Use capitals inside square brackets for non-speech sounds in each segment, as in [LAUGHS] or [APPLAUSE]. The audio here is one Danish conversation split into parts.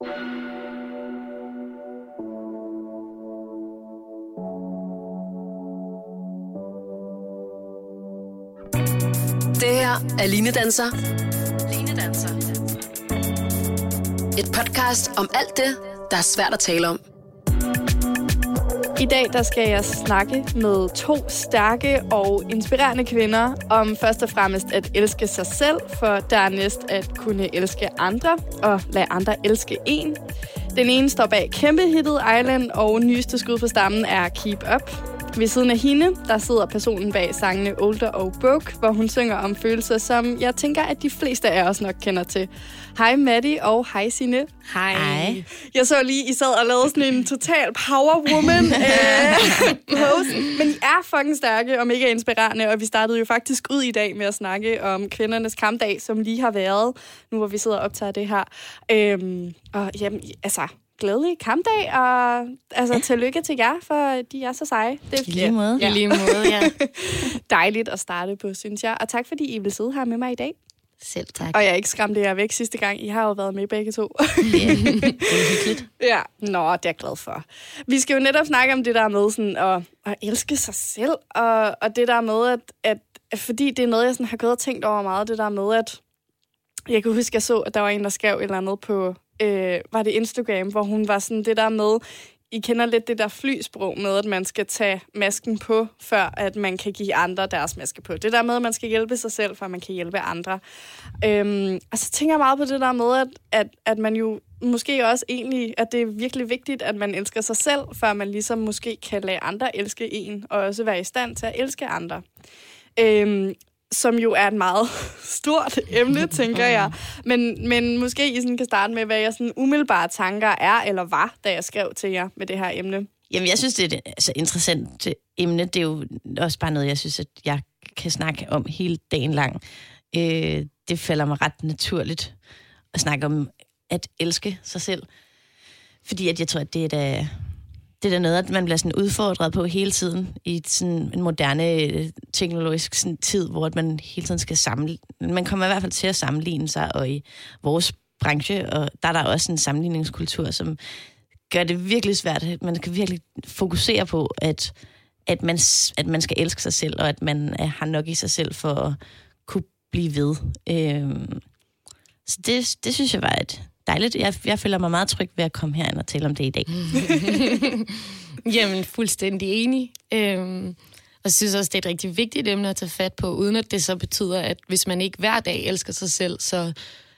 Det her er Line Danser. Line Danser. Et podcast om alt det, der er svært at tale om. I dag der skal jeg snakke med to stærke og inspirerende kvinder om først og fremmest at elske sig selv, for dernæst at kunne elske andre og lade andre elske en. Den ene står bag kæmpe hittet Island, og nyeste skud på stammen er Keep Up. Ved siden af hende, der sidder personen bag sangene Older og Broke, hvor hun synger om følelser, som jeg tænker, at de fleste af os nok kender til. Hej Maddie, og hej Sine. Hej. Hej. Jeg så lige, I sad og lavede sådan en total power woman [LAUGHS] øh, pose. Men I er fucking stærke, om ikke er inspirerende. Og vi startede jo faktisk ud i dag med at snakke om kvindernes kampdag, som lige har været, nu hvor vi sidder og optager det her. Øhm, og jamen, altså, glædelig kampdag, og altså, ja. tillykke til jer, for de er så seje. Det er I lige måde. Ja. I lige måde, ja. [LAUGHS] Dejligt at starte på, synes jeg. Og tak, fordi I vil sidde her med mig i dag. Selv tak. Og jeg ikke skræmte jer væk sidste gang. I har jo været med begge to. Ja, [LAUGHS] det er hyggeligt. Ja, nå, det er jeg glad for. Vi skal jo netop snakke om det der med sådan at, at elske sig selv, og, og det der med, at, at, at fordi det er noget, jeg sådan har gået og tænkt over meget, det der med, at jeg kan huske, at jeg så, at der var en, der skrev et eller andet på, øh, var det Instagram, hvor hun var sådan det der med, I kender lidt det der flysprog med, at man skal tage masken på, før at man kan give andre deres maske på. Det der med, at man skal hjælpe sig selv, før man kan hjælpe andre. Øhm, og så tænker jeg meget på det der med, at, at, at man jo måske også egentlig, at det er virkelig vigtigt, at man elsker sig selv, før man ligesom måske kan lade andre elske en, og også være i stand til at elske andre. Øhm, som jo er et meget [LAUGHS] stort emne, tænker jeg. Men, men måske I sådan kan starte med, hvad jeg sådan umiddelbare tanker er eller var, da jeg skrev til jer med det her emne. Jamen, jeg synes, det er et altså, interessant emne. Det er jo også bare noget, jeg synes, at jeg kan snakke om hele dagen lang. Øh, det falder mig ret naturligt at snakke om at elske sig selv. Fordi at jeg tror, at det er da det er noget, at man bliver sådan udfordret på hele tiden i sådan en moderne øh, teknologisk sådan tid, hvor man hele tiden skal samle. Man kommer i hvert fald til at sammenligne sig, og i vores branche, og der er der også en sammenligningskultur, som gør det virkelig svært. Man kan virkelig fokusere på, at, at, man, at man skal elske sig selv, og at man har nok i sig selv for at kunne blive ved. Øhm, så det, det synes jeg var et, dejligt. Jeg, jeg føler mig meget tryg ved at komme herind og tale om det i dag. [LAUGHS] Jamen, fuldstændig enig. Øhm, og synes også, det er et rigtig vigtigt emne at tage fat på, uden at det så betyder, at hvis man ikke hver dag elsker sig selv, så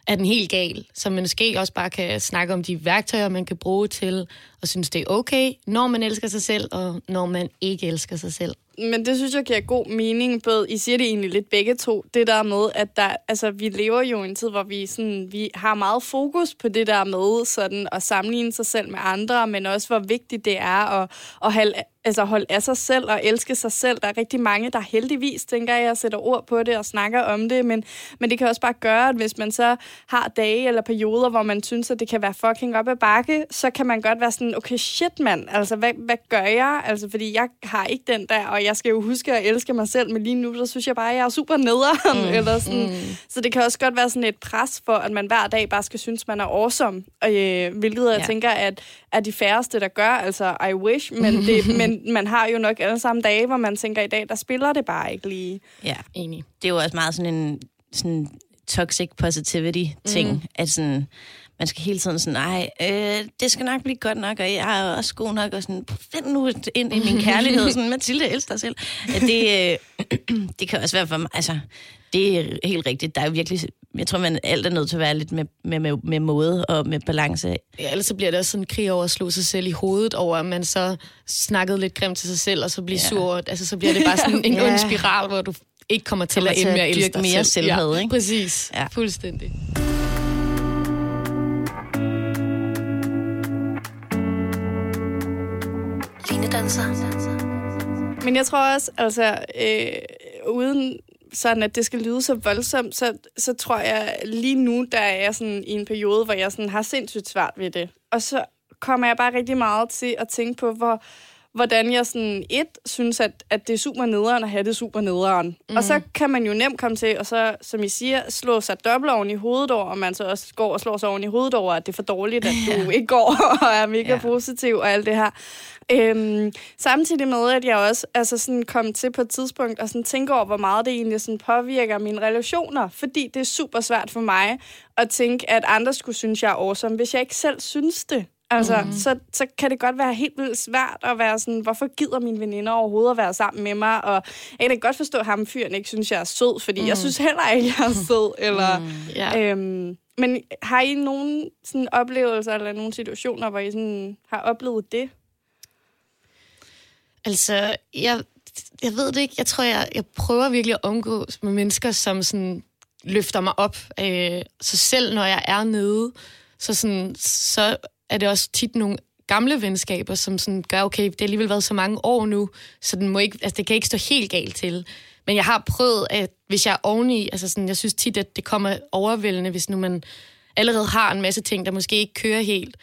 er den helt gal. Så man måske også bare kan snakke om de værktøjer, man kan bruge til, og synes, det er okay, når man elsker sig selv, og når man ikke elsker sig selv men det synes jeg giver god mening. Både, I siger det egentlig lidt begge to. Det der med, at der, altså, vi lever jo i en tid, hvor vi, sådan, vi har meget fokus på det der med sådan, at sammenligne sig selv med andre, men også hvor vigtigt det er at, at holde, altså holde af sig selv og elske sig selv. Der er rigtig mange, der heldigvis, tænker jeg, sætter ord på det og snakker om det, men, men det kan også bare gøre, at hvis man så har dage eller perioder, hvor man synes, at det kan være fucking op ad bakke, så kan man godt være sådan, okay, shit mand, altså hvad, hvad gør jeg? Altså fordi jeg har ikke den der, og jeg skal jo huske at elske mig selv, men lige nu, så synes jeg bare, at jeg er super nederen. Mm, eller sådan. Mm. Så det kan også godt være sådan et pres for, at man hver dag bare skal synes, man er awesome, og, øh, hvilket jeg ja. tænker, at er de færreste, der gør, altså I wish, men, det, [LAUGHS] men man har jo nok alle samme dage, hvor man tænker, i dag, der spiller det bare ikke lige. Ja, enig. Det er jo også meget sådan en sådan toxic positivity-ting, mm. at sådan, man skal hele tiden sådan, nej, øh, det skal nok blive godt nok, og jeg er også god nok, og sådan, find nu ind i min kærlighed, sådan, Mathilde elsker dig selv. Ja, det, øh, [CLEARS THROAT] det kan også være for mig, altså, det er helt rigtigt. Der er virkelig, jeg tror, man alt er nødt til at være lidt med, med, med, med måde og med balance. Ja, ellers så bliver det også sådan en krig over at slå sig selv i hovedet over, at man så snakkede lidt grimt til sig selv, og så bliver ja. sur. Altså, så bliver det bare sådan [LAUGHS] en ja. ond spiral, hvor du ikke kommer til kommer at ende med at elske mere selv. selvhed, ja, ikke? Præcis. Ja. Fuldstændig. Danser. Men jeg tror også, altså, øh, uden sådan, at det skal lyde så voldsomt, så, så tror jeg lige nu, der er jeg sådan i en periode, hvor jeg sådan har sindssygt svært ved det. Og så kommer jeg bare rigtig meget til at tænke på, hvor, hvordan jeg sådan et, synes, at, at det er super nederen at have det super nederen. Mm. Og så kan man jo nemt komme til, og så, som I siger, slå sig dobbelt oven i hovedet over, og man så også går og slår sig oven i hovedet over, at det er for dårligt, at du ja. ikke går [LAUGHS] og er mega ja. positiv og alt det her. Øhm, samtidig med, at jeg også altså sådan kom til på et tidspunkt og sådan tænke over, hvor meget det egentlig sådan påvirker mine relationer. Fordi det er super svært for mig at tænke, at andre skulle synes, jeg er awesome, hvis jeg ikke selv synes det. Altså, mm. så, så kan det godt være helt vildt svært at være sådan, hvorfor gider mine veninder overhovedet at være sammen med mig? Og jeg kan godt forstå, at ham fyren ikke synes, jeg er sød, fordi mm. jeg synes heller ikke, jeg er sød. [LAUGHS] Eller, mm. yeah. øhm, men har I nogen sådan, oplevelser eller nogle situationer, hvor I sådan, har oplevet det? Altså, jeg, jeg ved det ikke. Jeg tror, jeg, jeg prøver virkelig at omgås med mennesker, som sådan løfter mig op. Øh, så selv når jeg er nede, så, sådan, så er det også tit nogle gamle venskaber, som sådan gør, okay, det har alligevel været så mange år nu, så den må ikke, altså, det kan ikke stå helt galt til. Men jeg har prøvet, at hvis jeg er oveni, altså sådan, jeg synes tit, at det kommer overvældende, hvis nu man allerede har en masse ting, der måske ikke kører helt,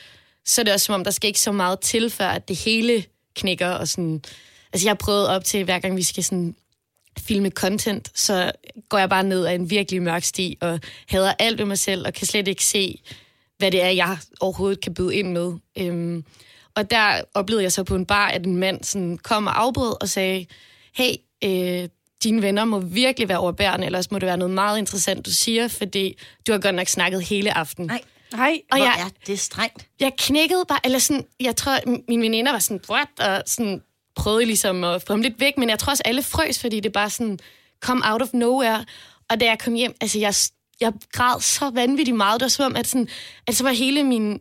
så er det også som om, der skal ikke så meget til, før at det hele knækker. Og sådan, altså jeg har prøvet op til, hver gang vi skal sådan filme content, så går jeg bare ned ad en virkelig mørk sti og hader alt ved mig selv og kan slet ikke se, hvad det er, jeg overhovedet kan byde ind med. Øhm, og der oplevede jeg så på en bar, at en mand sådan kom og afbrød og sagde, hey, øh, dine venner må virkelig være overbærende, ellers må det være noget meget interessant, du siger, fordi du har godt nok snakket hele aften. Nej. Hej. Og jeg, er det strengt? Jeg knækkede bare, eller sådan, jeg tror, mine veninder var sådan, what? Og sådan prøvede ligesom at få ham lidt væk, men jeg tror også, alle frøs, fordi det bare sådan kom out of nowhere. Og da jeg kom hjem, altså jeg, jeg græd så vanvittigt meget. Det var som om, at, sådan, at så var hele min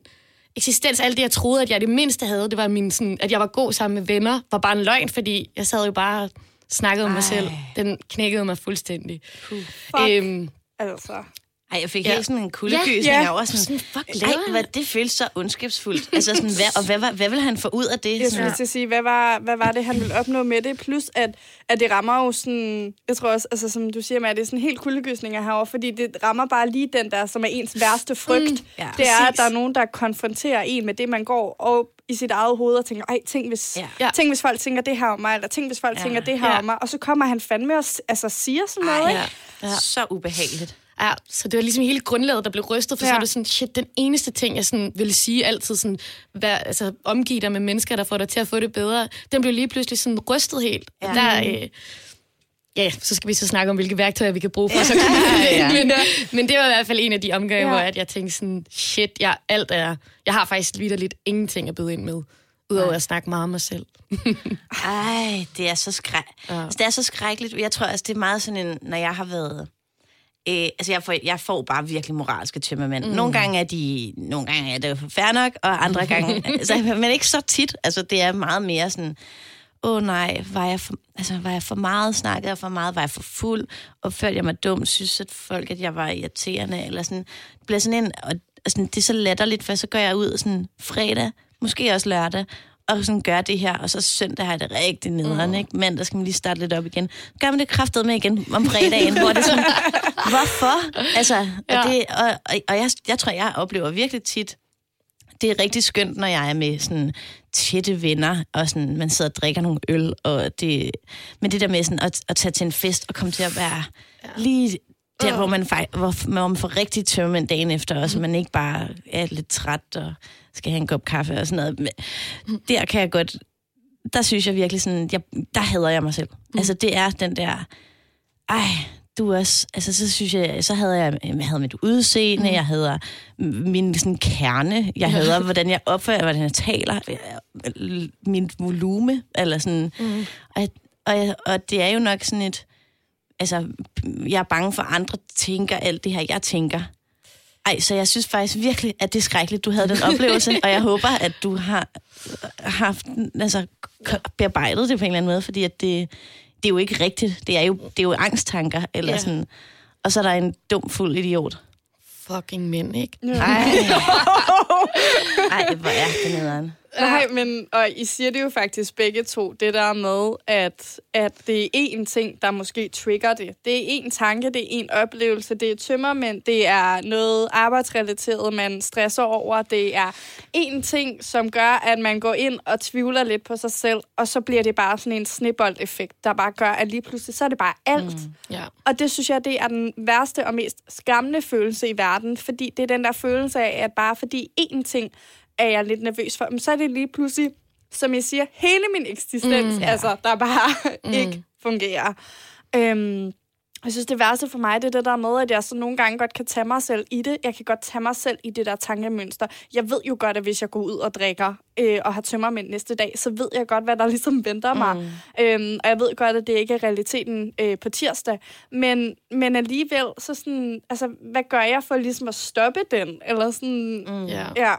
eksistens, alt det, jeg troede, at jeg det mindste havde, det var min, sådan, at jeg var god sammen med venner, var bare en løgn, fordi jeg sad jo bare og snakkede om mig selv. Den knækkede mig fuldstændig. Puh. Fuck. Øhm, altså. Ej, jeg fik ja. helt sådan en kuldegysning. Ja, ja. Jeg var sådan, sådan fuck, ej, hvad, det føles så ondskabsfuldt. altså sådan, hvad, og hvad, hvad, hvad vil han få ud af det? Jeg skulle til at sige, hvad var, hvad var det, han ville opnå med det? Plus, at, at det rammer jo sådan, jeg tror også, altså, som du siger, med, at det er sådan helt kuldegysninger herover, fordi det rammer bare lige den der, som er ens værste frygt. Mm, ja. Det er, at der er nogen, der konfronterer en med det, man går og i sit eget hoved og tænker, ej, tænk hvis, ja. tænk hvis folk tænker det her om mig, eller tænk hvis folk ja. tænker det her ja. om mig, og så kommer han fandme og altså, siger sådan noget, ej, ikke? Ja. Ja. Så ubehageligt. Ja, så det var ligesom hele grundlaget, der blev rystet, for ja. så var det sådan, shit, den eneste ting, jeg sådan ville sige altid, sådan, vær, altså, omgive dig med mennesker, der får dig til at få det bedre, den blev lige pludselig sådan rystet helt. Ja. Der, øh, ja, så skal vi så snakke om, hvilke værktøjer vi kan bruge for, så [LAUGHS] kan ja, ja. men, men det var i hvert fald en af de omgange, ja. hvor at jeg tænkte sådan, shit, jeg, alt er, jeg har faktisk lidt ingenting at byde ind med, udover at snakke meget om mig selv. Ej, det er så skræk. Ja. Altså, det er så skrækkeligt. Jeg tror, altså, det er meget sådan en, når jeg har været Øh, altså, jeg får, jeg får bare virkelig moralske tømmermænd. Mm. Nogle gange er de, nogle gange er det fair nok, og andre [LAUGHS] gange, altså, men ikke så tit. Altså, det er meget mere sådan, åh oh, nej, var jeg, for, altså, var jeg for meget snakket, og for meget, var jeg for fuld, og følte jeg mig dum, synes at folk, at jeg var irriterende, eller sådan, det bliver sådan en, og altså, det er så latterligt, for så går jeg ud sådan fredag, måske også lørdag, og sådan gør det her, og så søndag har det rigtig nederen, mm. ikke? Mandag skal man lige starte lidt op igen. Gør man det kraftet med igen om fredagen, hvor det er sådan, [LAUGHS] hvorfor? Altså, ja. og, det, og, og, og jeg, jeg tror, jeg oplever virkelig tit, det er rigtig skønt, når jeg er med sådan tætte venner, og sådan, man sidder og drikker nogle øl, og det, men det der med sådan at, at tage til en fest og komme til at være ja. lige der, uh. hvor, man, hvor, hvor man får rigtig tømmermænd dagen efter, og så man ikke bare er lidt træt og skal have en kop kaffe og sådan noget. Men der kan jeg godt, der synes jeg virkelig sådan, jeg, der hader jeg mig selv. Mm. Altså det er den der, ej, du også, altså så synes jeg, så havde jeg, jeg havde mit udseende, mm. jeg havde min sådan kerne, jeg havde, hvordan jeg opfører, hvordan jeg taler, min volume, eller sådan, mm. og, og, og det er jo nok sådan et, altså, jeg er bange for, at andre tænker alt det her, jeg tænker. Ej, så jeg synes faktisk virkelig, at det er skrækkeligt, du havde den [LAUGHS] oplevelse, og jeg håber, at du har haft, altså, bearbejdet det på en eller anden måde, fordi at det, det er jo ikke rigtigt. Det er jo, det er jo angsttanker, eller ja. sådan. Og så er der en dum, fuld idiot. Fucking mænd, ikke? Ej. [LAUGHS] Ej, hvor er det nederen. Nej, men og I siger det jo faktisk begge to, det der med, at, at det er én ting, der måske trigger det. Det er én tanke, det er én oplevelse, det er tømmermænd, det er noget arbejdsrelateret, man stresser over, det er én ting, som gør, at man går ind og tvivler lidt på sig selv, og så bliver det bare sådan en snibbold-effekt, der bare gør, at lige pludselig, så er det bare alt. Mm. Ja. Og det synes jeg, det er den værste og mest skræmmende følelse i verden, fordi det er den der følelse af, at bare fordi én ting er jeg lidt nervøs for, men så er det lige pludselig, som jeg siger, hele min eksistens, mm, ja. altså, der bare mm. [LAUGHS] ikke fungerer. Øhm, jeg synes, det værste for mig, det er det der med, at jeg så nogle gange godt kan tage mig selv i det. Jeg kan godt tage mig selv i det der tankemønster. Jeg ved jo godt, at hvis jeg går ud og drikker øh, og har tømmermænd næste dag, så ved jeg godt, hvad der [LAUGHS] ligesom venter mig. Mm. Øhm, og jeg ved godt, at det ikke er realiteten øh, på tirsdag. Men, men alligevel, så sådan, altså, hvad gør jeg for ligesom at stoppe den? Eller sådan, Mm. Ja. ja.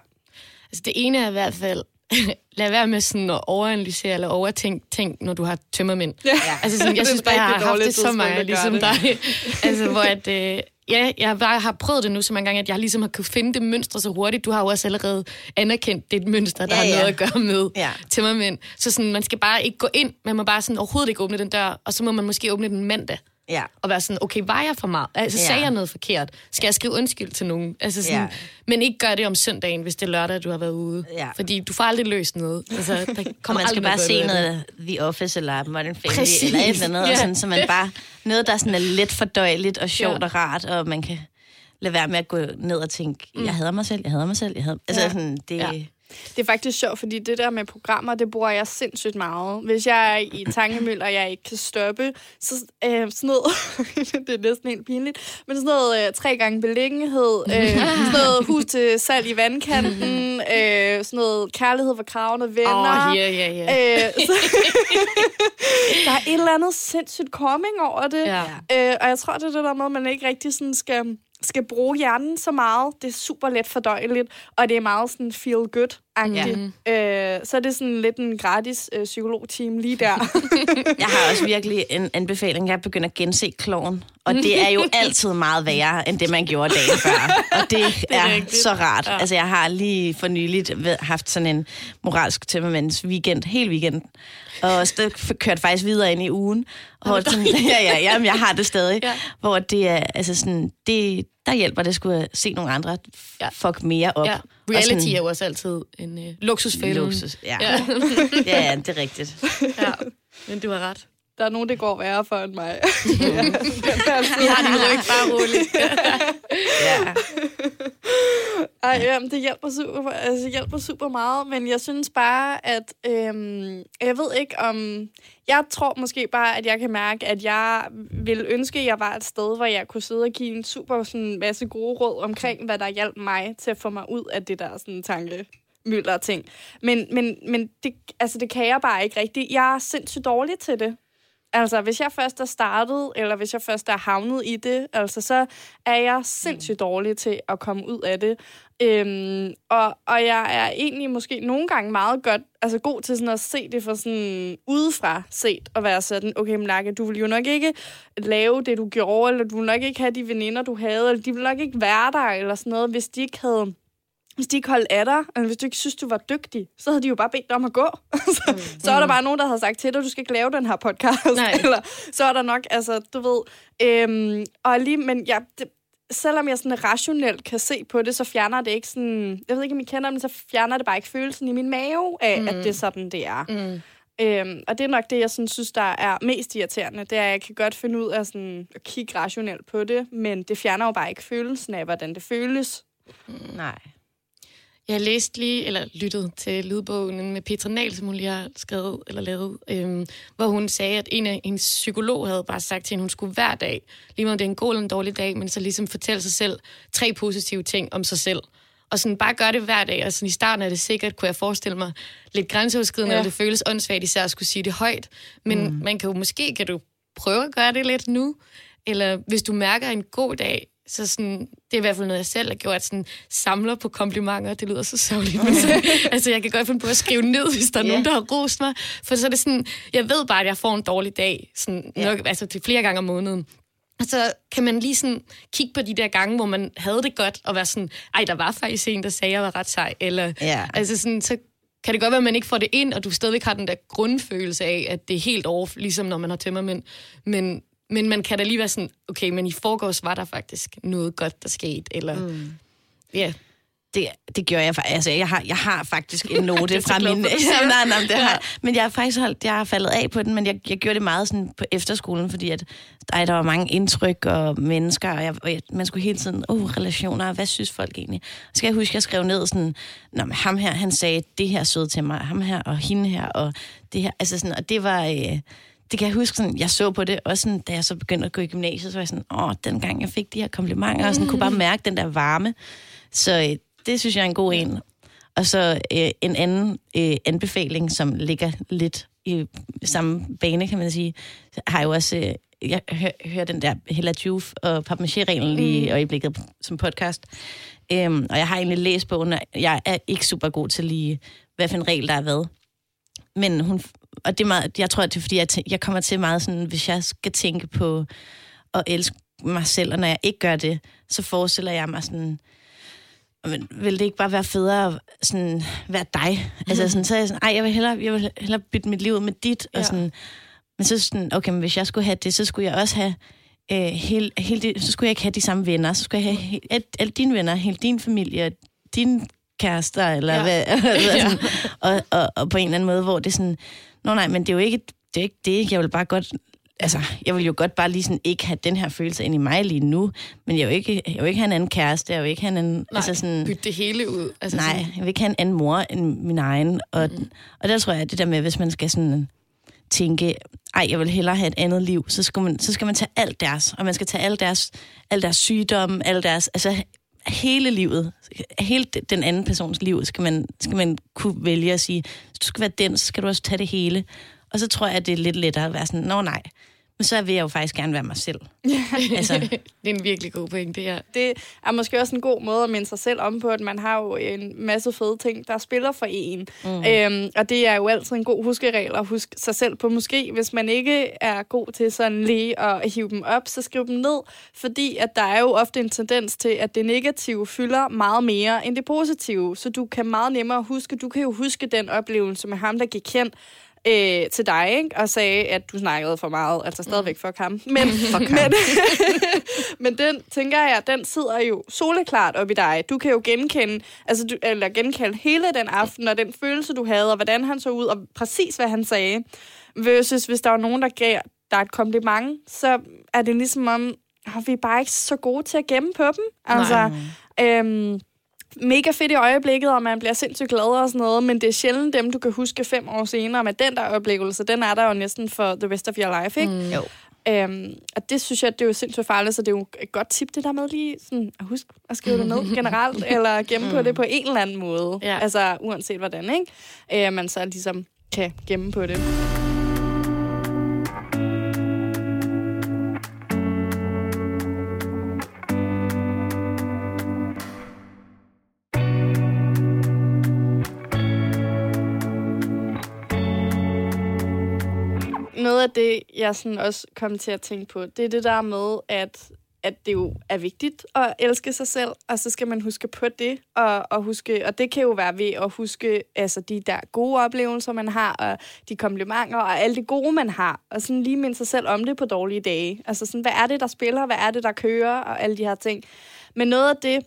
Altså det ene er i hvert fald, [LAUGHS] lad være med sådan at overanalysere eller overtænke ting, når du har tømmermænd. Ja. Altså sådan, jeg Det synes bare, jeg har haft det så at ligesom gøre dig. [LAUGHS] altså, hvor at, øh, ja, jeg bare har prøvet det nu så mange gange, at jeg ligesom har kunne finde det mønster så hurtigt. Du har jo også allerede anerkendt, det er et mønster, der Ja, har ja. noget at gøre med Ja. tømmermænd. Så sådan, man skal bare ikke gå ind, man må bare sådan overhovedet ikke åbne den dør, og så må man måske åbne den mandag. Ja. Og være sådan, okay, var jeg for meget? Altså, Ja. sagde jeg noget forkert? Skal jeg skrive undskyld til nogen? Altså sådan, Ja. Men ikke gøre det om søndagen, hvis det er lørdag, du har været ude. Ja. Fordi du får aldrig løst noget. Altså, der [LAUGHS] Og kommer man skal bare se noget The Office eller Modern Family Præcis. eller et eller andet, Ja. og sådan, så man bare noget, der sådan er let fordøjeligt og sjovt Ja. og rart, og man kan lade være med at gå ned og tænke, jeg hader mig selv, jeg hader mig selv, jeg hader... Altså Ja. sådan, det... Ja. Det er faktisk sjovt, fordi det der med programmer, det bruger jeg sindssygt meget. Hvis jeg er i tankemøl, og jeg ikke kan stoppe, så øh, sådan noget, [LAUGHS] det er næsten helt pinligt, men sådan noget øh, tre gange beliggenhed, øh, sådan noget hus til salg i vandkanten, øh, sådan noget kærlighed for kravende venner. Åh, ja, ja, ja. Øh, så, [LAUGHS] der er et eller andet sindssygt coming over det. Ja. Øh, og jeg tror, det er det der med, at man ikke rigtig sådan skal, skal bruge hjernen så meget. Det er super let fordøjeligt, og det er meget sådan feel good Ja. Øh, så er det sådan lidt en gratis øh, psykologteam lige der. [LAUGHS] Jeg har også virkelig en anbefaling. Jeg begynder at gense kloven. Og det er jo [LAUGHS] altid meget værre, end det man gjorde dagen før. Og det, [LAUGHS] det er, er rigtigt. så rart. Ja. Altså, jeg har lige for nyligt haft sådan en moralsk tømmermænds weekend, hele weekend. Og så kørt faktisk videre ind i ugen. Hvor sådan, ja, ja, ja, men jeg har det stadig. Ja. Hvor det er, altså sådan, det, der hjælper det skulle at se nogle andre fuck mere op. ja. Og Reality sådan- er jo også altid en øh, luksusfælde. Luksus. Ja. ja, [LAUGHS] ja, det er rigtigt. [LAUGHS] ja. Men du har ret. Der er nogen, det går værre for end mig. Vi har din ryg, bare roligt. [LAUGHS] Ja. Ej, jamen, det hjælper super, altså, hjælper super meget, men jeg synes bare, at øhm, jeg ved ikke om... Jeg tror måske bare, at jeg kan mærke, at jeg vil ønske, at jeg var et sted, hvor jeg kunne sidde og give en super sådan, masse gode råd omkring, hvad der hjalp mig til at få mig ud af det der sådan, tanke mylder ting. Men, men, men det, altså, det kan jeg bare ikke rigtigt. Jeg er sindssygt dårlig til det. Altså, hvis jeg først er startet, eller hvis jeg først er havnet i det, altså, så er jeg sindssygt dårlig til at komme ud af det. Øhm, og, og jeg er egentlig måske nogle gange meget godt, altså god til sådan at se det fra sådan udefra set, og være sådan, okay, men du vil jo nok ikke lave det, du gjorde, eller du vil nok ikke have de veninder, du havde, eller de vil nok ikke være der, eller sådan noget, hvis de ikke havde hvis de ikke holdt af dig, eller hvis du ikke synes, du var dygtig, så havde de jo bare bedt dig om at gå. [LAUGHS] så, så er der bare nogen, der havde sagt til dig, du skal ikke lave den her podcast. Nej. [LAUGHS] Eller så er der nok, altså, du ved... Øhm, og lige, men ja, det, selvom jeg sådan rationelt kan se på det, så fjerner det ikke sådan... Jeg ved ikke, om I kender det, så fjerner det bare ikke følelsen i min mave af, mm. at det er sådan, det er. Mm. Øhm, og det er nok det, jeg sådan, synes, der er mest irriterende. Det er, at jeg kan godt finde ud af sådan, at kigge rationelt på det, men det fjerner jo bare ikke følelsen af, hvordan det føles. Nej. Jeg læste lige, eller lyttede til lydbogen med Petra Nahl, som hun lige har skrevet eller lavet, øhm, hvor hun sagde, at en af hendes psykolog havde bare sagt til hende, at hun skulle hver dag, lige meget om det er en god eller en dårlig dag, men så ligesom fortælle sig selv tre positive ting om sig selv. Og sådan bare gøre det hver dag. Og sådan i starten er det sikkert, kunne jeg forestille mig, lidt grænseoverskridende, Ja. ja. og det føles åndssvagt især at skulle sige det højt. Men mm. man kan jo måske, kan du prøve at gøre det lidt nu, eller hvis du mærker en god dag, så sådan, det er i hvert fald noget, jeg selv har gjort, sådan, samler på komplimenter. Det lyder så sørgeligt, men så, [LAUGHS] altså, jeg kan godt finde på at skrive ned, hvis der er Ja. nogen, der har rost mig. For så er det sådan, jeg ved bare, at jeg får en dårlig dag, sådan, Ja. nok, altså til flere gange om måneden. Og så kan man lige sådan kigge på de der gange, hvor man havde det godt, og være sådan, ej, der var faktisk en, der sagde, at jeg var ret sej. Eller, Ja. altså sådan, så kan det godt være, at man ikke får det ind, og du stadigvæk har den der grundfølelse af, at det er helt off, ligesom når man har tømmermænd. Men, men man kan da lige være sådan, okay, men i forgårs var der faktisk noget godt, der skete, eller... Mm. Ja, det, det gjorde jeg faktisk. Altså, jeg har, jeg har faktisk en [LAUGHS] note fra min... [LAUGHS] Ja, nej, nej, det har, men jeg har faktisk holdt, jeg har faldet af på den, men jeg, jeg gjorde det meget sådan på efterskolen, fordi at der, der var mange indtryk og mennesker, og, jeg, og jeg, man skulle hele tiden, oh, relationer, hvad synes folk egentlig? Så skal jeg huske, at jeg skrev ned sådan, Nå, men ham her, han sagde det her sød til mig, ham her og hende her, og det her, altså sådan, og det var... Øh, det kan jeg huske, sådan, jeg så på det, også sådan, da jeg så begyndte at gå i gymnasiet, så var jeg sådan, åh, dengang jeg fik de her komplimenter, og sådan, kunne bare mærke den der varme. Så øh, det synes jeg er en god en. Og så øh, en anden øh, anbefaling, som ligger lidt i samme bane, kan man sige, har jo også... Øh, jeg hører, hører den der Hella Juf og papmaché-reglen lige i øjeblikket som podcast. Øhm, og jeg har egentlig læst bogen, og jeg er ikke super god til lige, hvad for en regel der er hvad. Men hun, og det er meget, jeg tror, det er fordi, jeg, tæ- jeg kommer til meget sådan, hvis jeg skal tænke på at elske mig selv, og når jeg ikke gør det, så forestiller jeg mig sådan, men vil det ikke bare være federe at sådan, være dig? Altså sådan, så er jeg sådan, ej, jeg vil hellere, jeg vil hellere bytte mit liv ud med dit, og Ja. sådan, men så sådan, okay, men hvis jeg skulle have det, så skulle jeg også have øh, hele, hele det, så skulle jeg ikke have de samme venner, så skulle jeg have he, alle, alle dine venner, hele din familie, din kærester, eller Ja. [LAUGHS] ja. hvad, hvad sådan, og, og, og på en eller anden måde, hvor det sådan, nå nej, men det er jo ikke det, er ikke det. jeg vil bare godt, altså, jeg vil jo godt bare lige sådan ikke have den her følelse ind i mig lige nu, men jeg vil ikke, jeg vil ikke have en anden kæreste, jeg vil ikke have en anden, nej, altså sådan, bytte det hele ud. Altså nej, jeg vil ikke have en anden mor end min egen, og, mm. og der tror jeg, at det der med, hvis man skal sådan tænke, ej, jeg vil hellere have et andet liv, så skal man, så skal man tage alt deres, og man skal tage alle deres, alle deres sygdomme, alle deres, altså hele livet, hele den anden persons liv, skal man, skal man kunne vælge at sige, hvis du skal være den, så skal du også tage det hele. Og så tror jeg, at det er lidt lettere at være sådan, nå nej, men så vil jeg jo faktisk gerne være mig selv. [LAUGHS] altså, det er en virkelig god point, det her. det er måske også en god måde at minde sig selv om på, at man har jo en masse fede ting, der spiller for en. Mm. Øhm, og det er jo altid en god huskeregel at huske sig selv på. Måske, hvis man ikke er god til sådan lige at hive dem op, så skriv dem ned. Fordi at der er jo ofte en tendens til, at det negative fylder meget mere end det positive. Så du kan meget nemmere huske, du kan jo huske den oplevelse med ham, der gik hen øh, til dig, ikke? og sagde, at du snakkede for meget. Altså stadigvæk fuck ham. Men, [LAUGHS] fuck men, [LAUGHS] men den, tænker jeg, den sidder jo soleklart op i dig. Du kan jo genkende, altså du, eller genkalde hele den aften, og den følelse, du havde, og hvordan han så ud, og præcis, hvad han sagde. Versus, hvis der var nogen, der gav dig et kompliment, så er det ligesom om, at vi bare ikke så gode til at gemme på dem. Altså, øhm, mega fedt i øjeblikket, og man bliver sindssygt glad og sådan noget, men det er sjældent dem, du kan huske fem år senere, men den der oplevelse, den er der jo næsten for the rest of your life, ikke? jo. Øhm, og det synes jeg, det er jo sindssygt farligt, så det er jo et godt tip, det der med lige sådan, at huske at skrive det ned [LAUGHS] generelt, eller gemme på det på en eller anden måde. Ja. Altså uanset hvordan, ikke? Øh, man så ligesom kan gemme på det. Noget af det, jeg sådan også kom til at tænke på, det er det der med, at at det jo er vigtigt at elske sig selv, og så skal man huske på det, og, og, huske, og det kan jo være ved at huske altså de der gode oplevelser, man har, og de komplimenter, og alt det gode, man har, og sådan lige minde sig selv om det på dårlige dage. Altså sådan, hvad er det, der spiller, hvad er det, der kører, og alle de her ting. Men noget af det,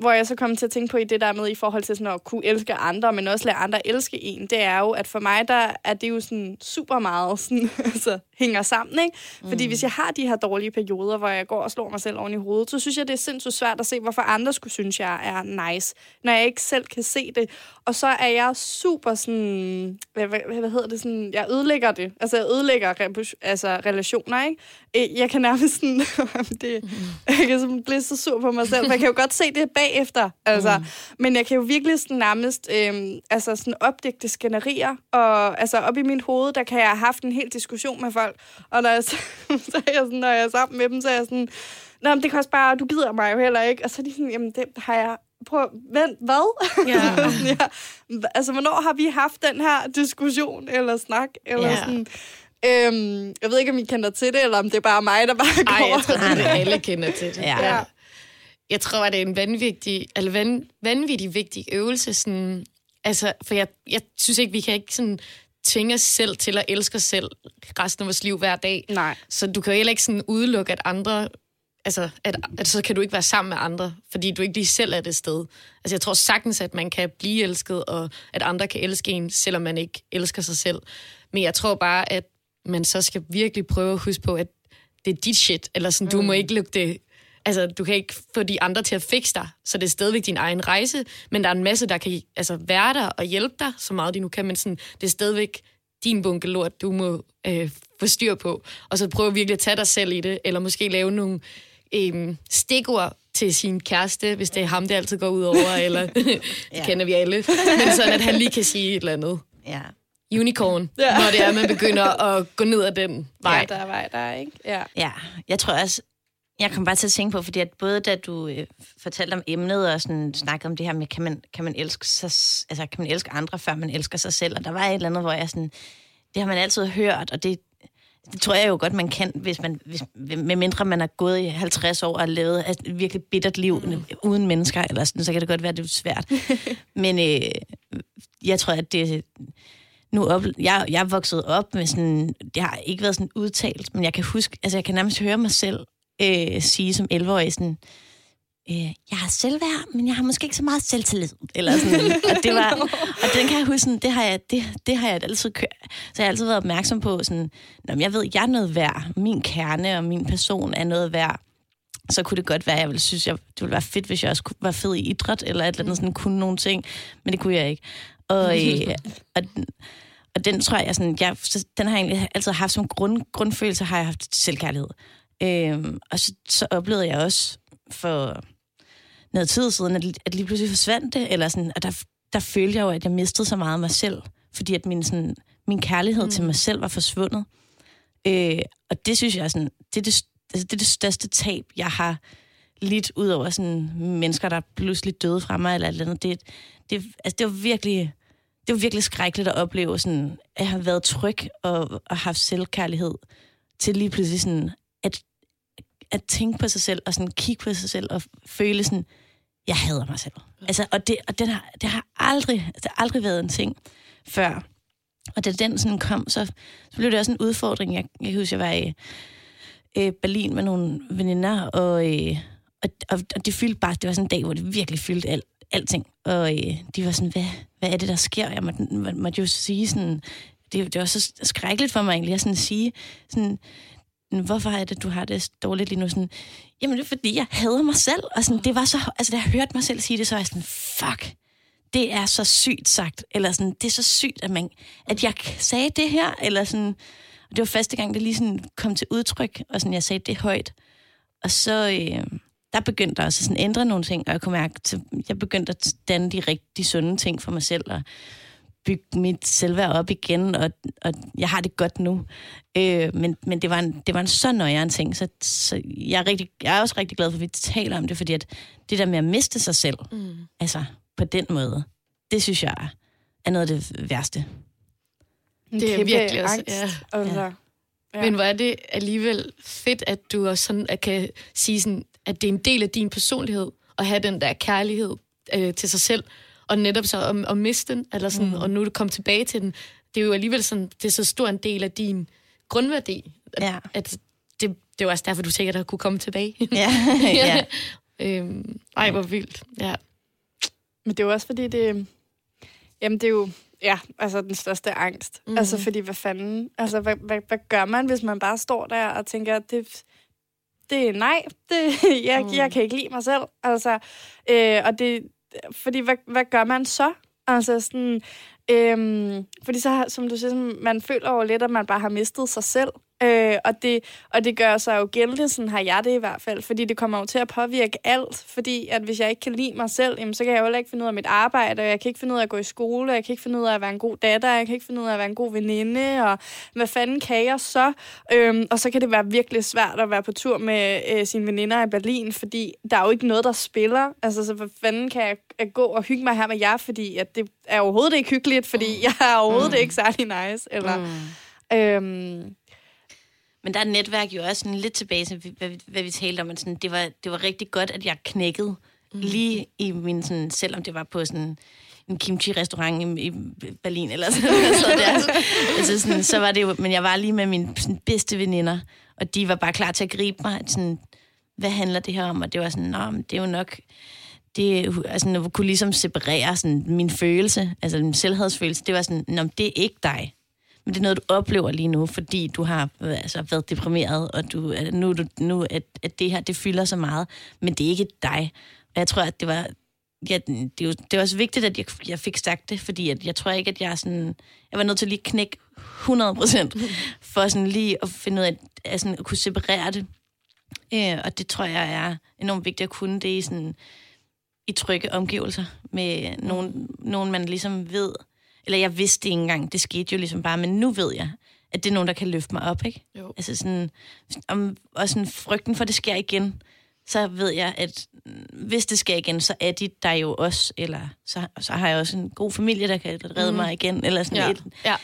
hvor jeg så kom til at tænke på i det der med i forhold til sådan at kunne elske andre, men også lade andre elske en, det er jo, at for mig, der er det jo sådan super meget sådan, [LAUGHS] altså, hænger sammen, ikke? Fordi hvis jeg har de her dårlige perioder, hvor jeg går og slår mig selv oven i hovedet, så synes jeg, det er sindssygt svært at se, hvorfor andre skulle synes, jeg er nice, når jeg ikke selv kan se det. Og så er jeg super sådan, hvad, hvad, hvad hedder det, sådan, jeg ødelægger det. Altså, jeg ødelægger re- altså, relationer, ikke? Øh, Jeg kan nærmest sådan, [LAUGHS] det, jeg kan sådan blive så sur på mig selv, for jeg kan jo godt se det bagefter, altså. Mm. Men jeg kan jo virkelig sådan nærmest, øhm, altså sådan opdigte skænderier, og altså op i mit hoved, der kan jeg have haft en hel diskussion med folk, og når jeg, så, [LAUGHS] så er jeg sådan, når jeg er sammen med dem, så er jeg sådan, Nå, men det kan også bare, du gider mig jo heller ikke. Og så er de sådan, jamen det har jeg, prøv, vent, hvad? Ja. [LAUGHS] ja. Altså, hvornår har vi haft den her diskussion eller snak? Eller Ja. sådan, øhm, jeg ved ikke, om I kender til det, eller om det er bare mig, der bare Ej, går. jeg tror, [LAUGHS] at alle kender til det. Ja. Ja. Jeg tror, at det er en vanvittig, eller van, vanvittig vigtig øvelse, sådan Altså, for jeg, jeg synes ikke, vi kan ikke sådan tvinge os selv til at elske os selv resten af vores liv hver dag. Nej. Så du kan jo heller ikke sådan udelukke, at andre... Altså, at, at så kan du ikke være sammen med andre, fordi du ikke lige selv er det sted. Altså, jeg tror sagtens, at man kan blive elsket, og at andre kan elske en, selvom man ikke elsker sig selv. Men jeg tror bare, at man så skal virkelig prøve at huske på, at det er dit shit, eller sådan, mm. du må ikke lukke det... Altså, du kan ikke få de andre til at fikse dig, så det er stadigvæk din egen rejse, men der er en masse, der kan altså, være der og hjælpe dig, så meget de nu kan, men sådan, det er stadigvæk din bunke lort, du må øh, få styr på, og så prøve virkelig at tage dig selv i det, eller måske lave nogle øh, stikord til sin kæreste, hvis det er ham, det altid går ud over, [LAUGHS] eller [LAUGHS] det Ja. kender vi alle, men sådan, at han lige kan sige et eller andet. Ja. Unicorn, ja. når det er, man begynder at gå ned ad den vej. Ja, der er vej der, ikke? Ja. Ja, jeg tror også, jeg kom bare til at tænke på, fordi at både da du øh, fortalte om emnet og sådan, snakkede om det her med, kan man, kan man elske sig, altså kan man elske andre, før man elsker sig selv, og der var et eller andet, hvor jeg sådan, det har man altid hørt, og det, det tror jeg jo godt, man kan, hvis man, hvis, med mindre man har gået i 50 år og levet et virkelig bittert liv mm. uden mennesker, eller sådan, så kan det godt være, det er svært. [LAUGHS] Men øh, jeg tror, at det, nu op, jeg, jeg er vokset op med sådan, det har ikke været sådan udtalt, men jeg kan huske, altså jeg kan nærmest høre mig selv øh, sige som 11-årig sådan, øh, jeg har selvværd, men jeg har måske ikke så meget selvtillid. Eller sådan. og, det var, [LAUGHS] og den kan jeg huske, sådan, det har jeg, det, det har jeg altid kørt. Så jeg har altid været opmærksom på, sådan, Nå, men jeg ved, jeg er noget værd. Min kerne og min person er noget værd. Så kunne det godt være, jeg ville synes, jeg, det ville være fedt, hvis jeg også kunne, var fed i idræt, eller et eller andet sådan, kunne nogle ting. Men det kunne jeg ikke. Og, øh, [LAUGHS] og, og den tror jeg, sådan, jeg, den har jeg egentlig altid haft som grund, grundfølelse, har jeg haft selvkærlighed. Øhm, og så, så oplevede jeg også for noget tid siden, at, at lige pludselig forsvandt det, eller sådan, og der, der følte jeg jo, at jeg mistede så meget af mig selv, fordi at min, sådan, min kærlighed mm. til mig selv var forsvundet. Øh, og det synes jeg er sådan, det er det, altså, det er det største tab, jeg har lidt ud over sådan mennesker, der pludselig døde fra mig, eller et eller andet. Det, det, altså, det var virkelig det var virkelig skrækkeligt at opleve, sådan, at have været tryg og, og haft selvkærlighed, til lige pludselig sådan, at, at tænke på sig selv, og sådan kigge på sig selv, og føle sådan, jeg hader mig selv. Altså, og det, og den har, det har aldrig, det har aldrig været en ting før. Og da den sådan kom, så, så blev det også en udfordring. Jeg, jeg husker, jeg var i øh, Berlin med nogle veninder, og, øh, og, og, det fyldte bare, det var sådan en dag, hvor det virkelig fyldte alt, alting. Og øh, de var sådan, hvad, hvad er det, der sker? Jeg måtte, må, måtte jo sige sådan, det, det var så skrækkeligt for mig egentlig at sådan sige, sådan, hvorfor er det, du har det dårligt lige nu? Sådan, Jamen, det er fordi, jeg hader mig selv. Og sådan, det var så, altså, da jeg hørte mig selv sige det, så var jeg sådan, fuck, det er så sygt sagt. Eller sådan, det er så sygt, at, man, at jeg sagde det her. Eller sådan, og det var første gang, det lige sådan kom til udtryk, og sådan, jeg sagde det højt. Og så, øh, der begyndte der også sådan at ændre nogle ting, og jeg kunne mærke, at jeg begyndte at danne de rigtig sunde ting for mig selv, og bygge mit selvværd op igen, og, og jeg har det godt nu. Øh, men men det, var en, det var en så nøjere ting, så, så jeg, er rigtig, jeg er også rigtig glad for, at vi taler om det, fordi at det der med at miste sig selv, mm. altså på den måde, det synes jeg er noget af det værste. En Det er virkelig også- angst, ja. Altså. Ja. Ja. Men hvor er det alligevel fedt, at du også sådan, at kan sige, sådan, at det er en del af din personlighed, at have den der kærlighed øh, til sig selv, og netop så at, at miste den, eller sådan, mm. og nu er du kommet tilbage til den. Det er jo alligevel sådan, det er så stor en del af din grundværdi, at, Ja. at det, det var også derfor, du sikkert har kunne komme tilbage. Ja, [LAUGHS] ja. [LAUGHS] øhm, ej, hvor vildt. Ja. Men det er jo også fordi, det... Jamen, det er jo... Ja, altså den største angst. Mm. Altså, fordi hvad fanden... Altså, hvad, hvad, hvad gør man, hvis man bare står der og tænker, at det, det er nej, det, [LAUGHS] jeg, mm. jeg kan ikke lide mig selv. Altså, øh, og det... Fordi, hvad, hvad gør man så? Altså, sådan... Øhm, fordi så, som du siger, sådan, man føler jo lidt, at man bare har mistet sig selv. Øh, og, det, og det gør sig jo gældende, sådan har jeg det i hvert fald, fordi det kommer jo til at påvirke alt, fordi at hvis jeg ikke kan lide mig selv, jamen, så kan jeg jo heller ikke finde ud af mit arbejde, og jeg kan ikke finde ud af at gå i skole, og jeg kan ikke finde ud af at være en god datter, jeg kan ikke finde ud af at være en god veninde, og hvad fanden kan jeg så? Øhm, og så kan det være virkelig svært at være på tur med øh, sine veninder i Berlin, fordi der er jo ikke noget, der spiller. Altså, så hvad fanden kan jeg, jeg gå og hygge mig her med jer, fordi at det er overhovedet ikke hyggeligt, fordi jeg er overhovedet ikke særlig nice, eller... Mm. Øhm, Men der er netværk jo også sådan lidt tilbage til, hvad, vi- hvad vi talte om, at sådan, det, var, det var rigtig godt, at jeg knækkede mm. lige i min, sådan, selvom det var på sådan en kimchi-restaurant i, i Berlin, eller sådan noget. Så, der. [LAUGHS] altså sådan, så var det jo, men jeg var lige med mine sådan, bedste veninder, og de var bare klar til at gribe mig. Sådan, hvad handler det her om? Og det var sådan, nå, men det er jo nok... Det, altså, jeg kunne ligesom separere sådan, min følelse, altså min selvhedsfølelse. Det var sådan, nå, det er ikke dig. Men det er noget, du oplever lige nu, fordi du har øh, altså, været deprimeret, og du, øh, nu, du, nu at, at det her, det fylder så meget. Men det er ikke dig. Og jeg tror, at det var, ja, det, er jo, det er også vigtigt, at jeg, jeg fik sagt det, fordi at jeg tror ikke, at jeg sådan... Jeg var nødt til lige knække 100 procent, for sådan lige at finde ud af, at, sådan, at kunne separere det. Øh, og det tror jeg er enormt vigtigt at kunne det i, sådan, i trygge omgivelser, med nogen, nogen, man ligesom ved, eller jeg vidste ikke engang, det skete jo ligesom bare, men nu ved jeg, at det er nogen, der kan løfte mig op, ikke? Jo. Altså sådan, om, og sådan frygten for, at det sker igen, så ved jeg, at hvis det sker igen, så er de der jo også, eller så, så har jeg også en god familie, der kan redde mm. mig igen, eller sådan Ja. et. ja.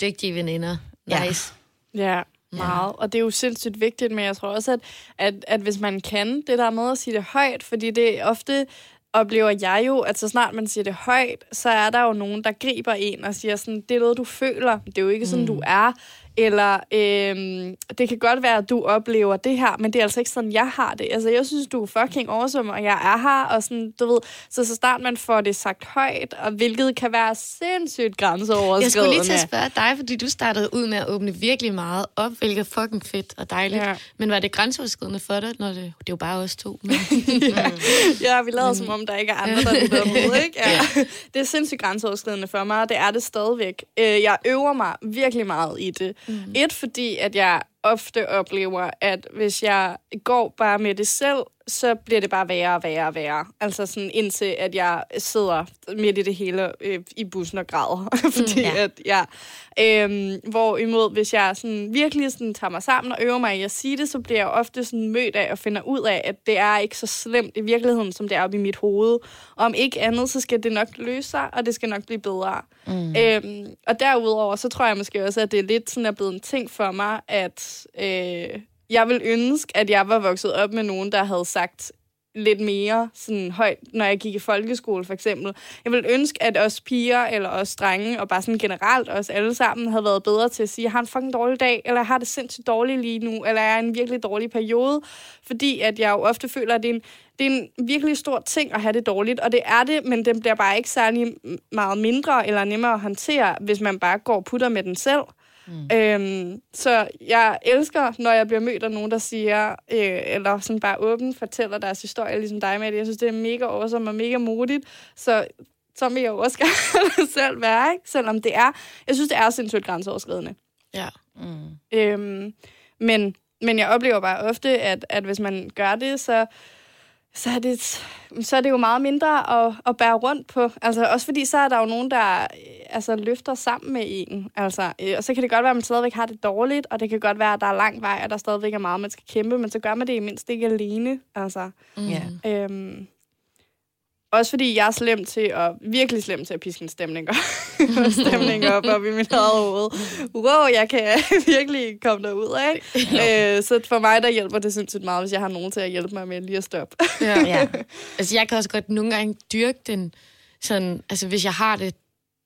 Dygtige veninder. Ja. Nice. Ja, meget. Og det er jo sindssygt vigtigt, men jeg tror også, at, at, at hvis man kan det der med at sige det højt, fordi det er ofte oplever jeg jo, at så snart man siger det højt, så er der jo nogen, der griber en og siger sådan, det er noget, du føler. Det er jo ikke sådan, mm. du er. Eller øhm, det kan godt være, at du oplever det her, men det er altså ikke sådan, jeg har det. Altså, jeg synes, du er fucking awesome, og jeg er her, og sådan, du ved. Så så snart man får det sagt højt, og hvilket kan være sindssygt grænseoverskridende. Jeg skulle lige til at spørge dig, fordi du startede ud med at åbne virkelig meget op, hvilket fucking fedt og dejligt. Ja. Ja. Men var det grænseoverskridende for dig, når det, det er jo bare os to? Men, [LAUGHS] Ja, vi lader som om, der ikke er andre, der lytter med, [LAUGHS] ikke? Ja. Det er sindssygt grænseoverskridende for mig, og det er det stadigvæk. Øh, Jeg øver mig virkelig meget i det. Mm. Et, fordi at jeg ofte oplever, at hvis jeg går bare med det selv, så bliver det bare værre og værre og værre. Altså sådan indtil, at jeg sidder midt i det hele øh, i bussen og græder. [LAUGHS] fordi ja. at jeg... Øhm, hvorimod, hvis jeg sådan virkelig sådan tager mig sammen og øver mig i at sige det, så bliver jeg ofte sådan mødt af og finder ud af, at det er ikke så slemt i virkeligheden, som det er oppe i mit hoved. Og om ikke andet, så skal det nok løse sig, og det skal nok blive bedre. Mm. Øhm, og derudover, så tror jeg måske også, at det er lidt sådan er blevet en ting for mig, at øh, jeg vil ønske, at jeg var vokset op med nogen, der havde sagt lidt mere sådan højt, når jeg gik i folkeskole for eksempel. Jeg vil ønske, at os piger eller os drenge, og bare sådan generelt os alle sammen, havde været bedre til at sige, jeg har en fucking dårlig dag, eller jeg har det sindssygt dårligt lige nu, eller jeg er i en virkelig dårlig periode. Fordi at jeg jo ofte føler, at det er en, det er en virkelig stor ting at have det dårligt, og det er det, men den bliver bare ikke særlig meget mindre eller nemmere at håndtere, hvis man bare går og putter med den selv. Mm. Øhm, så jeg elsker, når jeg bliver mødt af nogen, der siger, øh, eller sådan bare åbent fortæller deres historie, ligesom dig med det. Jeg synes, det er mega awesome og mega modigt. Så så vil jeg også [LAUGHS] gerne selv være, ikke? selvom det er, jeg synes, det er sindssygt grænseoverskridende. ja. Mm. Øhm, men, men jeg oplever bare ofte, at, at hvis man gør det, så, så, er det, så er det jo meget mindre at, at bære rundt på. Altså, også fordi så er der jo nogen, der øh, altså, løfter sammen med en. Altså, øh, og så kan det godt være, at man stadigvæk har det dårligt, og det kan godt være, at der er lang vej, og der stadigvæk er meget, man skal kæmpe, men så gør man det i mindst ikke alene. Altså, Mm. Øhm, også fordi jeg er slem til at, virkelig slem til at piske en stemning op, [LAUGHS] stemning op, op i mit eget hoved. Wow, jeg kan [LAUGHS] virkelig komme derud af. Øh, så for mig, der hjælper det sindssygt meget, hvis jeg har nogen til at hjælpe mig med lige at stoppe. Ja. [LAUGHS] Ja. Altså, jeg kan også godt nogle gange dyrke den sådan, altså hvis jeg har det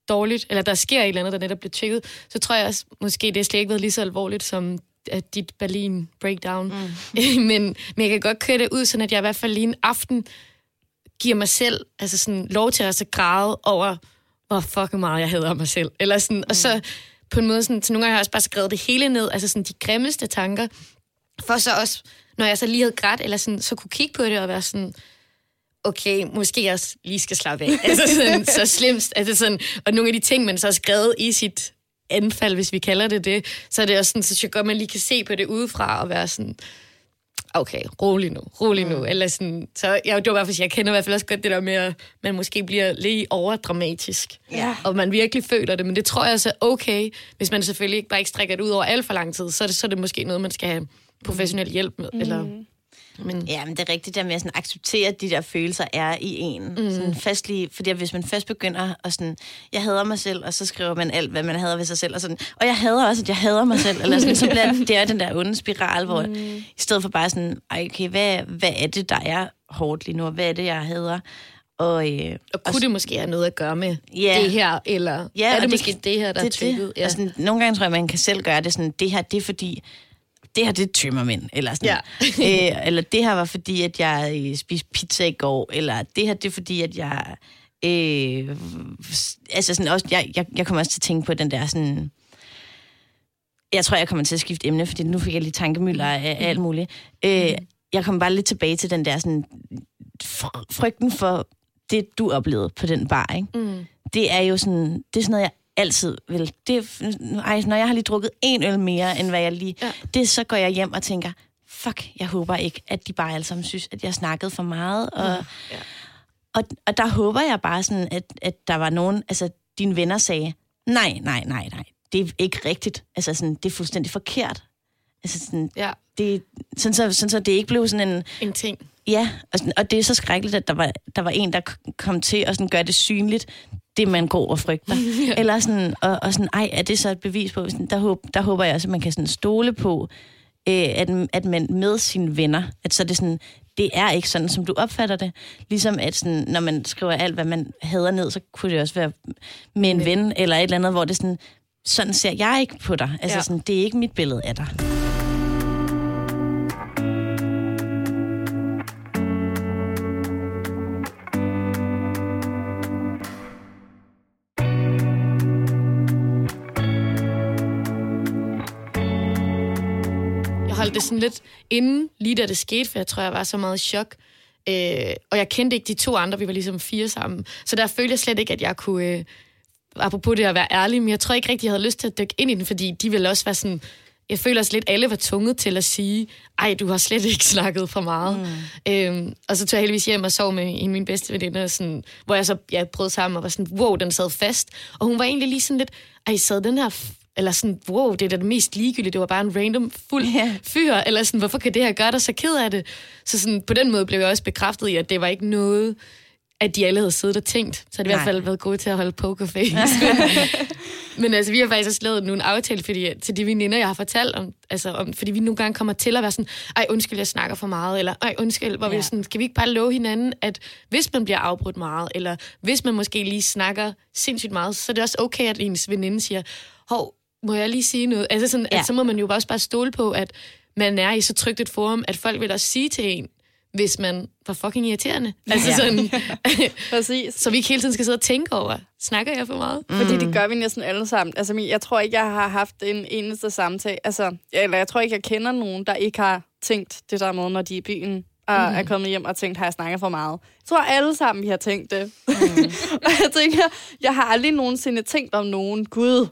dårligt, eller der sker et eller andet, der netop bliver tjekket, så tror jeg også, måske det er slet ikke været lige så alvorligt som at dit Berlin breakdown. Mm. men, men jeg kan godt køre det ud, sådan at jeg i hvert fald lige en aften giver mig selv altså sådan, lov til at så græde over, hvor fucking meget jeg hader mig selv. Eller sådan, mm. Og så på en måde, sådan, så nogle gange har jeg også bare skrevet det hele ned, altså sådan de grimmeste tanker, for så også, når jeg så lige havde grædt, eller sådan, så kunne kigge på det og være sådan, okay, måske jeg også lige skal slappe af. altså sådan, så [LAUGHS] slemt. Altså sådan, og nogle af de ting, man så har skrevet i sit anfald, hvis vi kalder det det, så er det også sådan, så jeg godt, man lige kan se på det udefra og være sådan, okay, rolig nu, rolig nu. Mm. Eller sådan, så jeg, det var i hvert fald, jeg kender i hvert fald også godt det der med, at man måske bliver lidt overdramatisk. Ja. Og man virkelig føler det, men det tror jeg så okay, hvis man selvfølgelig ikke bare ikke strækker det ud over alt for lang tid, så er det, så er det måske noget, man skal have professionel hjælp med. Mm. Eller, men, Ja, men det er rigtigt der med at sådan acceptere, at de der følelser er i en. Mm. Sådan fast lige, fordi hvis man først begynder at sådan, jeg hader mig selv, og så skriver man alt, hvad man hader ved sig selv, og sådan, og jeg hader også, at jeg hader mig selv, eller sådan, så bliver [LAUGHS] det, det er den der onde spiral, hvor mm. i stedet for bare sådan, "Ej, okay, hvad, hvad er det, der er hårdt lige nu, og hvad er det, jeg hader? Og, øh, Og kunne det måske have noget at gøre med Ja. det her, eller Ja, er og det, måske det, her, der det er det. Ja. Sådan, nogle gange tror jeg, man kan selv gøre det sådan, det her, det er fordi, det her, det er tømmermænd, eller sådan. Ja. øh, eller det her var fordi, at jeg øh, spiste pizza i går, eller det her, det er fordi, at jeg... Øh, altså sådan også, jeg, jeg, jeg kommer også til at tænke på den der sådan... Jeg tror, jeg kommer til at skifte emne, fordi nu fik jeg lige tankemøller af, af alt muligt. Øh, jeg kommer bare lidt tilbage til den der sådan, fr- frygten for det, du oplevede på den bar, ikke? Mm. det er jo sådan, det er sådan noget, jeg altid vil. Det, ej, når jeg har lige drukket en øl mere, end hvad jeg lige... Ja. Det, så går jeg hjem og tænker, fuck, jeg håber ikke, at de bare alle sammen synes, at jeg snakkede for meget. Og, Ja. og, og der håber jeg bare sådan, at, at der var nogen, altså dine venner sagde, nej, nej, nej, nej, det er ikke rigtigt. Altså sådan, det er fuldstændig forkert. Altså sådan, Ja, det, sådan, så, sådan så det ikke blev sådan en, en ting. Ja, og, sådan, og det er så skrækkeligt, at der var, der var en, der kom til at sådan gøre det synligt, det man går og frygter. [LAUGHS] ja. Eller sådan, og, og sådan, ej, er det så et bevis på? Sådan, der, håb, der håber jeg også, at man kan sådan stole på, øh, at, at man med sine venner, at så er det sådan, det er ikke sådan, som du opfatter det. Ligesom at sådan, når man skriver alt, hvad man hader ned, så kunne det også være med en ven, eller et eller andet, hvor det sådan, sådan ser jeg ikke på dig. Altså ja. sådan, det er ikke mit billede af dig. Holdt det sådan lidt inden, lige da det skete, for jeg tror, jeg var så meget i chok. Øh, og jeg kendte ikke de to andre, vi var ligesom fire sammen. Så der følte jeg slet ikke, at jeg kunne... Øh, apropos det at være ærlig, men jeg tror ikke rigtig, jeg havde lyst til at dykke ind i den, fordi de ville også være sådan... Jeg føler også lidt, alle var tvunget til at sige, ej, du har slet ikke [LAUGHS] snakket for meget. Mm. Øhm, og så tog jeg heldigvis hjem og sov med en af mine bedste veninder, sådan, hvor jeg så jeg brød sammen og var sådan, wow, den sad fast. Og hun var egentlig lige sådan lidt, ej, sad den her eller sådan, wow, det er da det mest ligegyldige, det var bare en random fuld Ja. fyr, eller sådan, hvorfor kan det her gøre dig så ked af det? Så sådan, på den måde blev jeg også bekræftet i, at det var ikke noget, at de alle havde siddet og tænkt. Så har de i hvert fald været gode til at holde pokerface. men, [LAUGHS] men altså, vi har faktisk også lavet nogle aftaler fordi, til de veninder, jeg har fortalt om, altså, om, fordi vi nogle gange kommer til at være sådan, ej, undskyld, jeg snakker for meget, eller ej, undskyld, hvor ja. vi sådan, skal vi ikke bare love hinanden, at hvis man bliver afbrudt meget, eller hvis man måske lige snakker sindssygt meget, så er det også okay, at ens veninde siger, hov, må jeg lige sige noget? Altså sådan, ja. At så må man jo også bare stole på, at man er i så trygt et forum, at folk vil også sige til en, hvis man var fucking irriterende. Altså Ja. sådan, [LAUGHS] Præcis. [LAUGHS] så vi ikke hele tiden skal sidde og tænke over, snakker jeg for meget? Fordi det gør vi næsten alle sammen. Altså, min- jeg tror ikke, jeg har haft en eneste samtale. Altså, eller jeg tror ikke, jeg kender nogen, der ikke har tænkt det der med, når de er i byen og mm. er kommet hjem og tænkt, har jeg snakket for meget? Jeg tror alle sammen, vi har tænkt det. Mm. [LAUGHS] og jeg tænker, jeg har aldrig nogensinde tænkt om nogen, gud,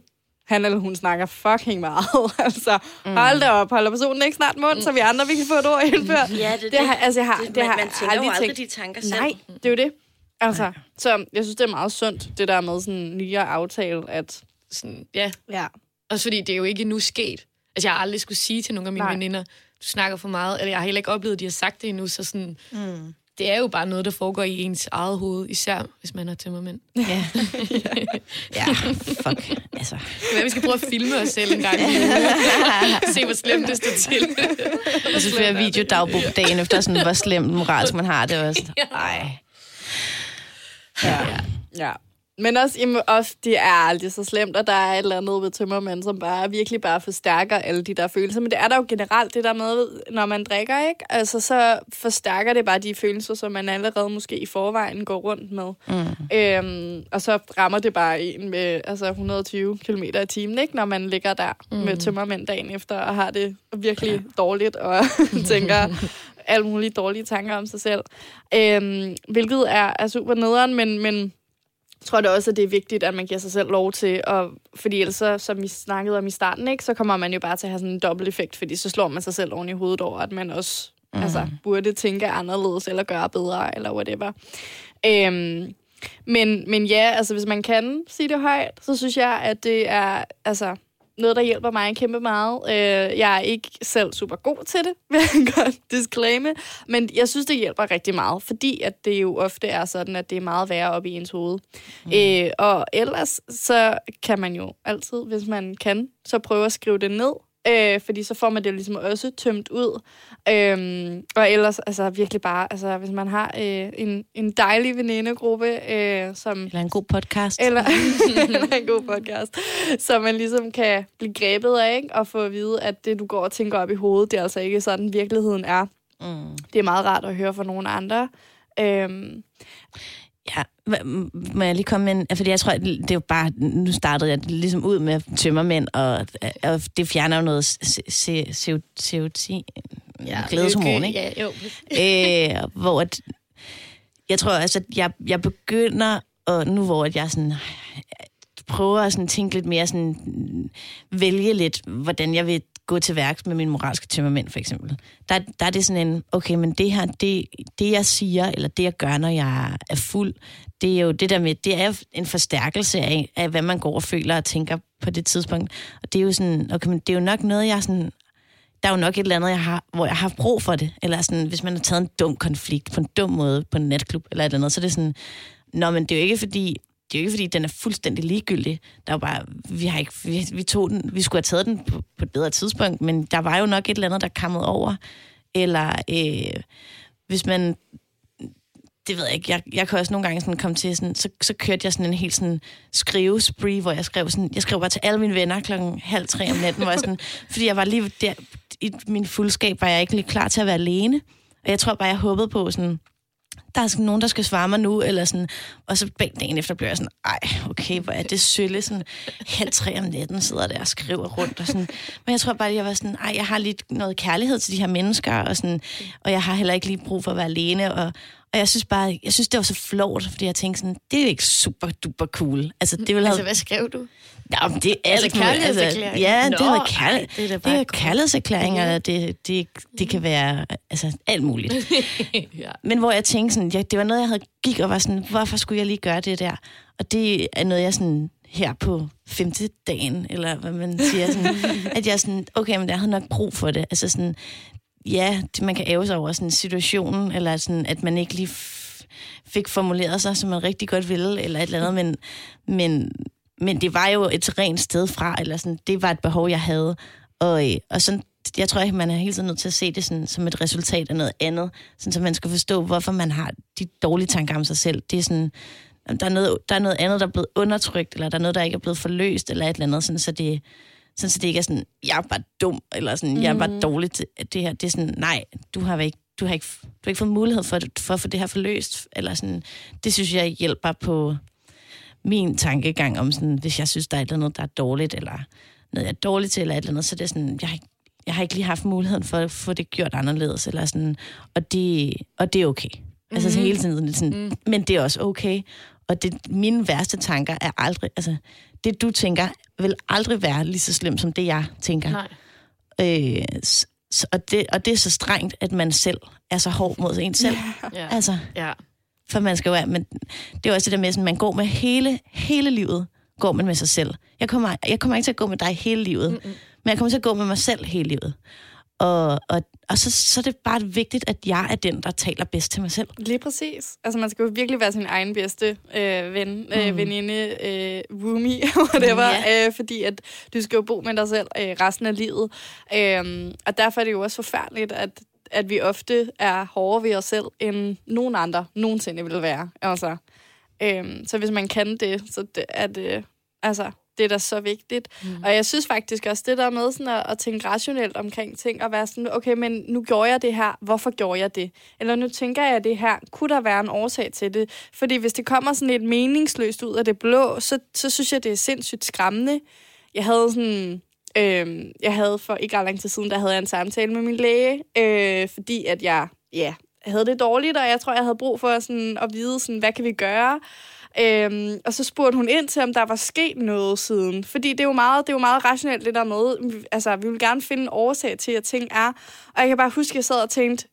han eller hun snakker fucking meget. [LAUGHS] altså, mm. hold da op, holder personen ikke snart mund, så vi andre vi kan få et ord indført. Ja, det er det. Har, altså, jeg har, det, man, har man tænker aldrig jo aldrig tænkt. de tanker Nej, det er jo det. Altså, så jeg synes, det er meget sundt, det der med sådan nyere aftale, at Sådan, ja, ja, også fordi det er jo ikke endnu sket. Altså, jeg har aldrig skulle sige til nogle af mine Nej. veninder, du snakker for meget, eller jeg har heller ikke oplevet, at de har sagt det endnu, så sådan, mm. Det er jo bare noget, der foregår i ens eget hoved, især hvis man har tømmermænd. Ja. [LAUGHS] ja, fuck. Altså. Hvad, vi skal prøve at filme os selv en gang. [LAUGHS] Se, hvor slemt det står til. Og så flere videodagbog dagen efter, sådan, hvor slemt moralsk man har det. Også. Ej. ja. ja. Men også, jamen, også, det er aldrig så slemt, og der er et eller andet ved tømmermænd, som bare virkelig bare forstærker alle de der følelser. Men det er der jo generelt, det der med, når man drikker, ikke? Altså, så forstærker det bare de følelser, som man allerede måske i forvejen går rundt med. Mm. Øhm, og så rammer det bare en med altså 120 km i timen, ikke? Når man ligger der mm. med tømmermænd dagen efter, og har det virkelig ja. dårligt, og [LAUGHS] tænker alle mulige dårlige tanker om sig selv. Øhm, hvilket er, er super nederen, men, men tror da også, at det er vigtigt, at man giver sig selv lov til, og, fordi ellers, så, som vi snakkede om i starten, ikke, så kommer man jo bare til at have sådan en dobbelt effekt, fordi så slår man sig selv oven i hovedet over, at man også mm. altså, burde tænke anderledes, eller gøre bedre, eller whatever. Øhm, men, men ja, altså hvis man kan sige det højt, så synes jeg, at det er altså, noget, der hjælper mig kæmpe meget. Øh, jeg er ikke selv super god til det, [LAUGHS] vil jeg godt disclaime, men jeg synes, det hjælper rigtig meget, fordi at det jo ofte er sådan, at det er meget værre op i ens hoved. Mm. Øh, og ellers, så kan man jo altid, hvis man kan, så prøve at skrive det ned, øh, fordi så får man det ligesom også tømt ud. Øhm, og ellers altså virkelig bare, altså hvis man har øh, en, en dejlig venindegruppe, øh, som... Eller en god podcast. Eller, [LAUGHS] eller en god podcast, så man ligesom kan blive grebet af, ikke? og få at vide, at det, du går og tænker op i hovedet, det er altså ikke sådan, virkeligheden er. Mm. Det er meget rart at høre fra nogle andre. Øhm, Ja, må jeg lige komme en, fordi jeg tror, det er jo bare, nu startede jeg ligesom ud med tømmermænd, og, og det fjerner jo noget CO2, glædeshormon, ikke? Ja, jo. øh, hvor at, jeg tror altså, at jeg, jeg begynder, og nu hvor at jeg sådan, prøver at sådan tænke lidt mere sådan, vælge lidt, hvordan jeg vil gå til værks med min moralske tømmermænd, for eksempel. Der, der er det sådan en, okay, men det her, det, det jeg siger, eller det jeg gør, når jeg er fuld, det er jo det der med, det er en forstærkelse af, af hvad man går og føler og tænker på det tidspunkt. Og det er jo sådan, okay, men det er jo nok noget, jeg sådan der er jo nok et eller andet, jeg har, hvor jeg har haft brug for det. Eller sådan, hvis man har taget en dum konflikt på en dum måde på en natklub eller et eller andet, så er det sådan, nå, men det er jo ikke fordi, det er jo ikke fordi, den er fuldstændig ligegyldig. Der er jo bare, vi, har ikke, vi, vi, tog den, vi skulle have taget den på, på et bedre tidspunkt, men der var jo nok et eller andet, der kammede over. Eller øh, hvis man det ved jeg ikke, jeg, jeg kan også nogle gange sådan komme til, sådan, så, så kørte jeg sådan en helt sådan skrivespree, hvor jeg skrev sådan, jeg skrev bare til alle mine venner klokken halv tre om natten, hvor jeg sådan, [LAUGHS] fordi jeg var lige der, i min fuldskab var jeg ikke lige klar til at være alene, og jeg tror bare, jeg håbede på sådan, der er sådan nogen, der skal svare mig nu, eller sådan, og så dagen efter bliver jeg sådan, ej, okay, hvor er det sølle, sådan halv tre om natten sidder der og skriver rundt, og sådan, men jeg tror bare, jeg var sådan, ej, jeg har lidt noget kærlighed til de her mennesker, og sådan, og jeg har heller ikke lige brug for at være alene, og, og jeg synes bare, jeg synes, det var så flot, fordi jeg tænkte sådan, det er jo ikke super duper cool. Altså, det vil Altså, have... hvad skrev du? Ja, men det er Altså, alt muligt. kærlighedserklæring? ja, Nå, det er ej, kærlighed. det er Det er kærlighedserklæringer, det, det, det kan være altså, alt muligt. [LAUGHS] ja. Men hvor jeg tænkte sådan, ja, det var noget, jeg havde gik og var sådan, hvorfor skulle jeg lige gøre det der? Og det er noget, jeg sådan her på femte dagen, eller hvad man siger, sådan, [LAUGHS] at jeg sådan, okay, men jeg havde nok brug for det. Altså sådan, ja, det, man kan æve sig over sådan situationen, eller sådan, at man ikke lige f- fik formuleret sig, som man rigtig godt ville, eller et eller andet, men, men, men det var jo et rent sted fra, eller sådan, det var et behov, jeg havde. Og, øh, og sådan, jeg tror, at man er hele tiden nødt til at se det sådan, som et resultat af noget andet, sådan, så man skal forstå, hvorfor man har de dårlige tanker om sig selv. Det er sådan, der er, noget, der er noget andet, der er blevet undertrykt, eller der er noget, der ikke er blevet forløst, eller et eller andet, sådan, så det, sådan, så det ikke er sådan, jeg bare dum, eller sådan, jeg er bare dårlig til det her. Det er sådan, nej, du har ikke, du har ikke, du har ikke fået mulighed for, for at få det her forløst, eller sådan, det synes jeg hjælper på min tankegang om sådan, hvis jeg synes, der er et eller andet, der er dårligt, eller noget, jeg er dårlig til, eller et eller andet, så det er sådan, jeg har ikke, jeg har ikke lige haft muligheden for at få det gjort anderledes, eller sådan, og det, og det er okay. Mm-hmm. Altså så hele tiden lidt sådan, mm. men det er også okay. Og det, mine værste tanker er aldrig, altså det du tænker, vil aldrig være lige så slemt som det jeg tænker. Nej. Øh, og, det, og det er så strengt, at man selv er så hård mod en selv. Ja. Altså, ja. for man skal jo være, men det er også det der med, at man går med hele, hele livet, går man med sig selv. Jeg kommer, jeg kommer ikke til at gå med dig hele livet, Mm-mm. men jeg kommer til at gå med mig selv hele livet. Og, og, og så, så er det bare vigtigt, at jeg er den, der taler bedst til mig selv. Lige præcis. Altså, man skal jo virkelig være sin egen bedste øh, ven, mm. øh, veninde, øh, roomie, [LAUGHS] whatever, Ja. øh, fordi at du skal jo bo med dig selv øh, resten af livet. Øh, og derfor er det jo også forfærdeligt, at, at vi ofte er hårdere ved os selv, end nogen andre nogensinde vil være. Altså, øh, så hvis man kan det, så det, er det, altså, det er da så vigtigt. Mm. Og jeg synes faktisk også, det der med sådan at, at tænke rationelt omkring ting, og være sådan, okay, men nu gjorde jeg det her, hvorfor gjorde jeg det? Eller nu tænker jeg det her, kunne der være en årsag til det? Fordi hvis det kommer sådan lidt meningsløst ud af det blå, så, så synes jeg, det er sindssygt skræmmende. Jeg havde sådan... Øh, jeg havde for ikke ret lang tid siden, der havde jeg en samtale med min læge, øh, fordi at jeg ja, havde det dårligt, og jeg tror, jeg havde brug for sådan, at vide, sådan, hvad kan vi gøre? Øhm, og så spurgte hun ind til, om der var sket noget siden. Fordi det er jo meget, det er jo meget rationelt, det der med, altså, vi vil gerne finde en årsag til, at ting er. Og jeg kan bare huske, at jeg sad og tænkte,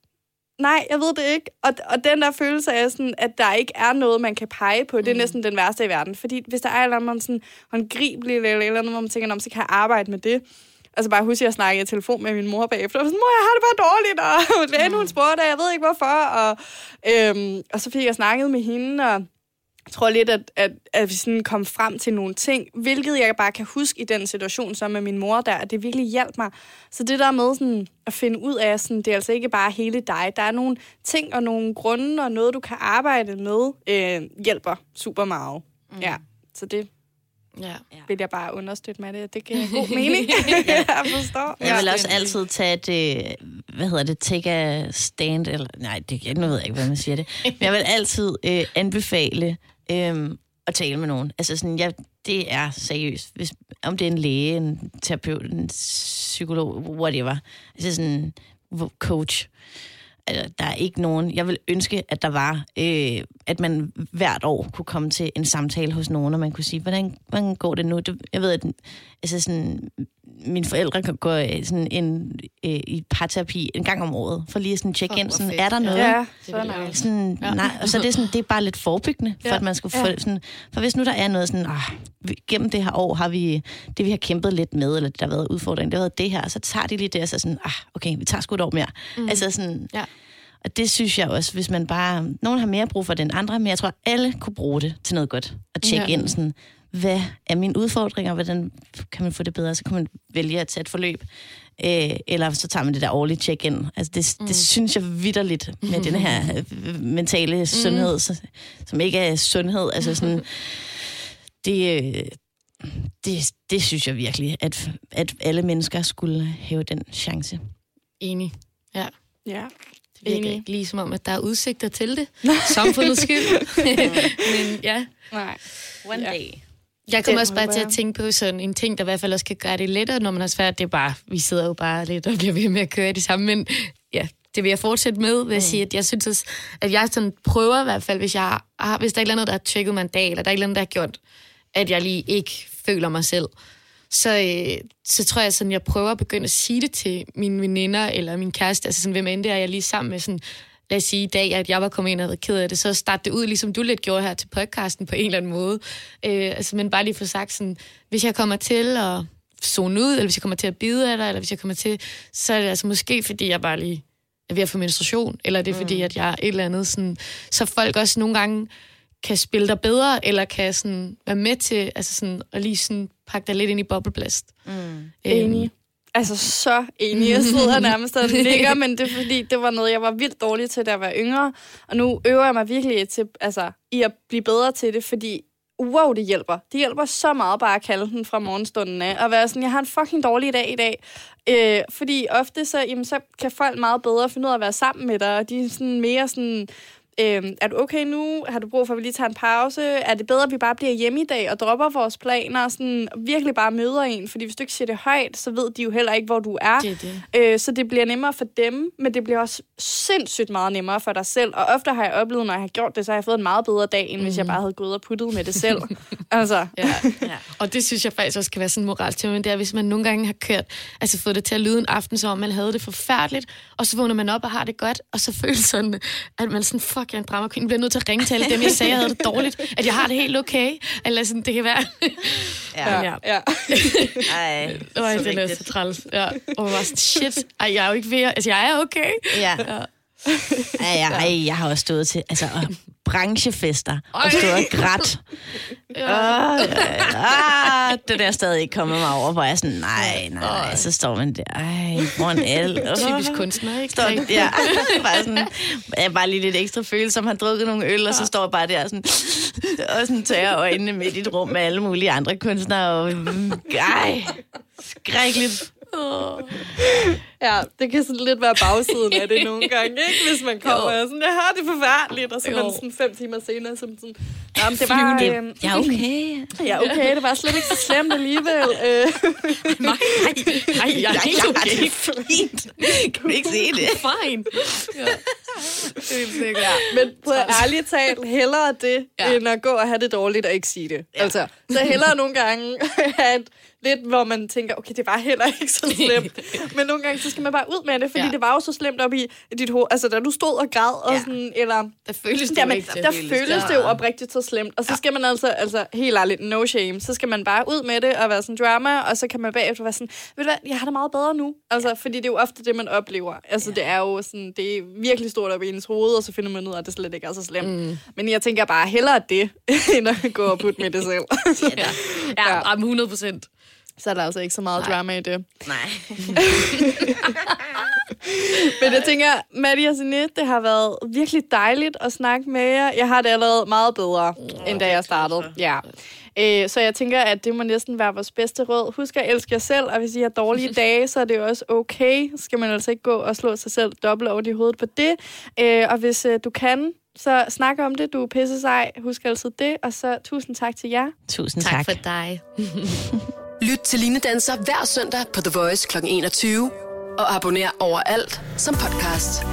nej, jeg ved det ikke. Og, og den der følelse af, sådan, at der ikke er noget, man kan pege på, det er næsten den værste i verden. Fordi hvis der er et eller andet sådan, håndgribeligt eller, eller andet, hvor man tænker, "Nå, men så kan jeg arbejde med det. Altså bare huske, at jeg snakkede i telefon med min mor bagefter. Og sådan, mor, jeg har det bare dårligt, og [LAUGHS] lægen hun spurgte, og jeg ved ikke hvorfor. Og, øhm, og så fik jeg snakket med hende, og jeg tror lidt, at, at, at vi sådan kom frem til nogle ting, hvilket jeg bare kan huske i den situation, som med min mor der, at det virkelig hjalp mig. Så det der med sådan, at finde ud af, sådan, det er altså ikke bare hele dig. Der er nogle ting og nogle grunde og noget, du kan arbejde med, øh, hjælper super meget. Mm. Ja, så det Ja. vil jeg bare understøtte med det. Det giver god mening. [LAUGHS] [LAUGHS] jeg forstår. Jeg vil også altid tage det, hvad hedder det, take a stand, eller nej, det, nu ved jeg ikke, hvad man siger det. Men jeg vil altid øh, anbefale øh, at tale med nogen. Altså sådan, jeg, det er seriøst. Hvis, om det er en læge, en terapeut, en psykolog, whatever. Altså sådan, coach. Altså, der er ikke nogen... Jeg vil ønske, at der var... Øh, at man hvert år kunne komme til en samtale hos nogen, og man kunne sige, hvordan, hvordan går det nu? Det, jeg ved, at altså sådan, mine forældre kan gå øh, sådan en, øh, i parterapi en gang om året, for lige sådan tjekke ind, sådan, er der noget? Ja, Det så også. Sådan, ja. nej, og så er det, sådan, det er bare lidt forebyggende, for Ja. at man skulle Ja. få sådan... For hvis nu der er noget sådan, ah, gennem det her år har vi, det vi har kæmpet lidt med, eller det der har været udfordring, det har været det her, så tager de lige det, og så sådan, ah, okay, vi tager sgu et år mere. Mm. Altså sådan, Ja. og det synes jeg også, hvis man bare... Nogen har mere brug for det end andre, men jeg tror, alle kunne bruge det til noget godt. At tjekke Ja. ind sådan, hvad er mine udfordringer, hvordan kan man få det bedre? Så kan man vælge at tage et forløb. Øh, eller så tager man det der årlige check-in. Altså det, mm. det synes jeg vidderligt med den her [LAUGHS] øh, mentale sundhed, så, som ikke er sundhed. Altså sådan, [LAUGHS] det, øh, det, det synes jeg virkelig, at, at alle mennesker skulle have den chance. Enig. Ja. Ja. Det virker Enig. ikke lige som om, at der er udsigter til det. [LAUGHS] Samfundets skyld. Men ja. Nej. One Ja. day. Jeg kommer også bare til at tænke på sådan en ting, der i hvert fald også kan gøre det lettere, når man har svært. Det er bare, vi sidder jo bare lidt og bliver ved med at køre det samme. Men ja, det vil jeg fortsætte med, vil jeg sige, at jeg synes, også, at jeg sådan prøver i hvert fald, hvis, jeg har, hvis der er et eller andet, der har tjekket mig en dag, eller der er et eller andet, der har gjort, at jeg lige ikke føler mig selv, så, øh, så tror jeg sådan, jeg prøver at begynde at sige det til mine veninder eller min kæreste, altså sådan, hvem end det er, jeg lige sammen med sådan, lad os sige i dag, at jeg var kommet ind og været ked af det, så starte det ud, ligesom du lidt gjorde her til podcasten på en eller anden måde. Øh, altså, men bare lige få sagt sådan, hvis jeg kommer til at zone ud, eller hvis jeg kommer til at bide af dig, eller hvis jeg kommer til, så er det altså måske, fordi jeg bare lige er ved at få menstruation, eller er det fordi, at jeg er et eller andet sådan, så folk også nogle gange kan spille dig bedre, eller kan sådan være med til altså sådan, at lige sådan pakke dig lidt ind i bobleblast. Mm. Enig. Altså, så enig. Jeg sidder [LAUGHS] nærmest og nikker, men det er fordi, det var noget, jeg var vildt dårlig til, da jeg var yngre. Og nu øver jeg mig virkelig til, altså, i at blive bedre til det, fordi wow, det hjælper. Det hjælper så meget bare at kalde den fra morgenstunden af, og være sådan, jeg har en fucking dårlig dag i dag. Øh, fordi ofte så, jamen, så kan folk meget bedre finde ud af at være sammen med dig, og de er sådan mere sådan, øh, er du okay nu? Har du brug for, at vi lige tager en pause? Er det bedre, at vi bare bliver hjemme i dag og dropper vores planer? Sådan, virkelig bare møder en, fordi hvis du ikke siger det højt, så ved de jo heller ikke, hvor du er. Det er det. Øh, så det bliver nemmere for dem, men det bliver også sindssygt meget nemmere for dig selv. Og ofte har jeg oplevet, når jeg har gjort det, så har jeg fået en meget bedre dag, end mm. hvis jeg bare havde gået og puttet med det selv. [LAUGHS] altså, Ja. Ja. Og det synes jeg faktisk også kan være sådan en moralsk tema, men det er, hvis man nogle gange har kørt, altså fået det til at lyde en aften, så om man havde det forfærdeligt, og så vågner man op og har det godt, og så [LAUGHS] føler sådan, at man sådan, fuck, jeg er en drama queen, jeg bliver nødt til at ringe til alle dem, jeg sagde, jeg havde det dårligt, at jeg har det helt okay, eller sådan, det kan være. Ja. Ja. ja. Ej, Øj, så det er så træls. Ja. Og man var sådan, shit, ej, jeg er jo ikke ved at, altså jeg er okay. Ja. Ja. Ej, [LAUGHS] ja, ej, jeg har også stået til altså, branchefester og stået og grædt. Ja. Åh, ah, det er der stadig ikke kommet mig over, hvor jeg er sådan, nej, nej, nej, så står man der, ej, foran alle. [LAUGHS] Typisk kunstner, ikke? Står, ja, [LAUGHS] bare sådan, jeg er bare lige lidt ekstra følsom, har drukket nogle øl, og så står jeg bare der sådan, og sådan tørre øjnene midt i et rum med alle mulige andre kunstnere, og mm, ej, skrækkeligt. Ja, det kan sådan lidt være bagsiden af det [LAUGHS] nogle gange, ikke? Hvis man kommer og er sådan, jeg har det forfærdeligt, og så er man Jo. sådan fem timer senere, som sådan, men det var, Det, øh, er okay. ja, okay, det var slet ikke så slemt alligevel. Øh, Nej, nej, jeg er helt okay. det fint. Kan du ikke se det? Fine. Ja. Helt sikkert. Men på ærligt talt, hellere det, Ja. ja. end at gå og have det dårligt og ikke sige det. Ja. Altså, så hellere nogle gange [LAUGHS] have et, lidt, hvor man tænker, okay, det var heller ikke så slemt. [LAUGHS] Men nogle gange, så skal man bare ud med det, fordi Ja. ja. det var jo så slemt op i dit hoved. Altså, da du stod og græd, og Ja. sådan, eller... Der føles det Jamen, til. der føles det. det jo oprigtigt så slemt. Og så skal man altså, altså helt ærligt, no shame, så skal man bare ud med det og være sådan drama, og så kan man bagefter være sådan, ved du hvad, jeg har det meget bedre nu. Altså, fordi det er jo ofte det, man oplever. Altså, det er jo sådan, det er virkelig stort op i ens hoved, og så finder man ud af, at det slet ikke er så slemt. Mm. Men jeg tænker bare hellere det, [LAUGHS] end at gå og putte med det selv. [LAUGHS] Ja, ja, ja. 100 procent. Så er der altså ikke så meget Nej. drama i det. Nej. [LAUGHS] Men jeg tænker, Maddie og Signe, det har været virkelig dejligt at snakke med jer. Jeg har det allerede meget bedre, end da jeg startede. Ja. Øh, så jeg tænker, at det må næsten være vores bedste råd. Husk at elske jer selv, og hvis I har dårlige [LAUGHS] dage, så er det jo også okay. Så skal man altså ikke gå og slå sig selv dobbelt over i hovedet på det. Øh, og hvis øh, du kan, så snak om det. Du er pisse sej. Husk altid det. Og så tusind tak til jer. Tusind tak. tak for dig. [LAUGHS] Lyt til Line Danser hver søndag på The Voice kl. 21. Og abonner overalt som podcast.